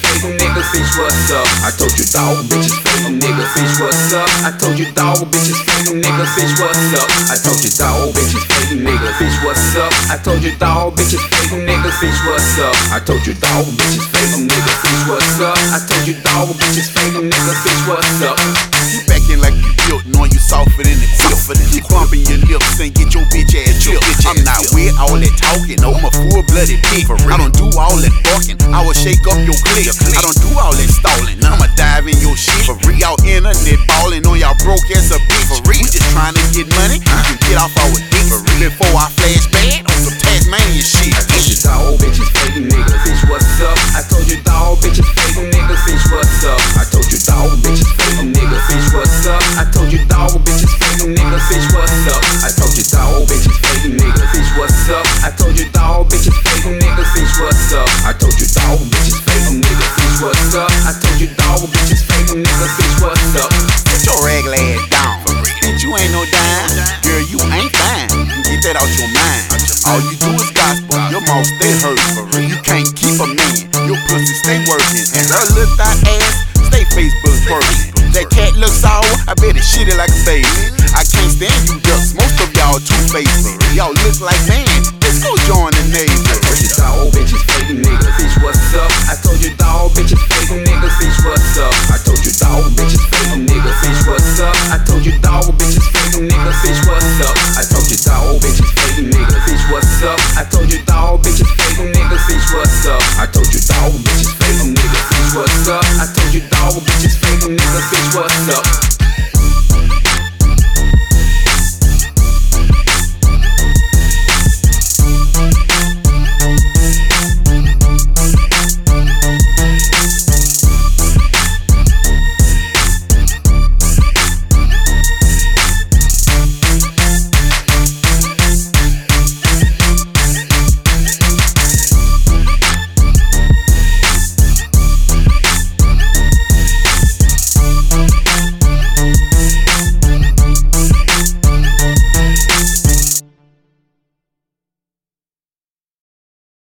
fake nigga, fish what's up? I told you dog bitches fake nigga, fish what's up? I told you dog bitches fake nigga, fish what's up? I told you dog bitches fake nigga, fish what's up? I told you dog bitches fake nigga, fish what's up? I told you dog bitches fake nigga, fish what's up? I told you dog bitches fake nigga, fish what's up? You backing like you built, knowing you softer than the tip. Keep bumping your lips and all that talking, I'm a full blooded pig. I don't do all that fucking, I will shake up your clique. I don't do all that stalling, I'ma dive in your shit. For real, internet balling on y'all broke ass a bitch. For real, we just trying to get money, you can get off our dick. For real, before I flash bad on some Tasmanian shit. I told you dog bitches fake nigga, Bitch, what's up? I told you dog bitches fake nigga, you dog bitches fake nigga, fish what's up? Get your regular ass down. Bitch, you ain't no dime. Girl, you ain't fine. Get that out your mind. All you do is gospel. Your mouth stay hurt. For you can't keep a man. Your pussy stay working. And her little thigh ass stay Facebook twerking. That cat looks sour. I bet it shitty like a baby. I can't what's up? I told you dog bitches fake them niggas, bitch what's up? I told you dog bitches fake them niggas, bitch what's up? I told you dog bitches fake them niggas, bitch what's up? I told you dog bitches fake them niggas, bitch what's up? I told you dog bitches fake them bitch what's up? I told you dog bitches fake them niggas, bitch what's up?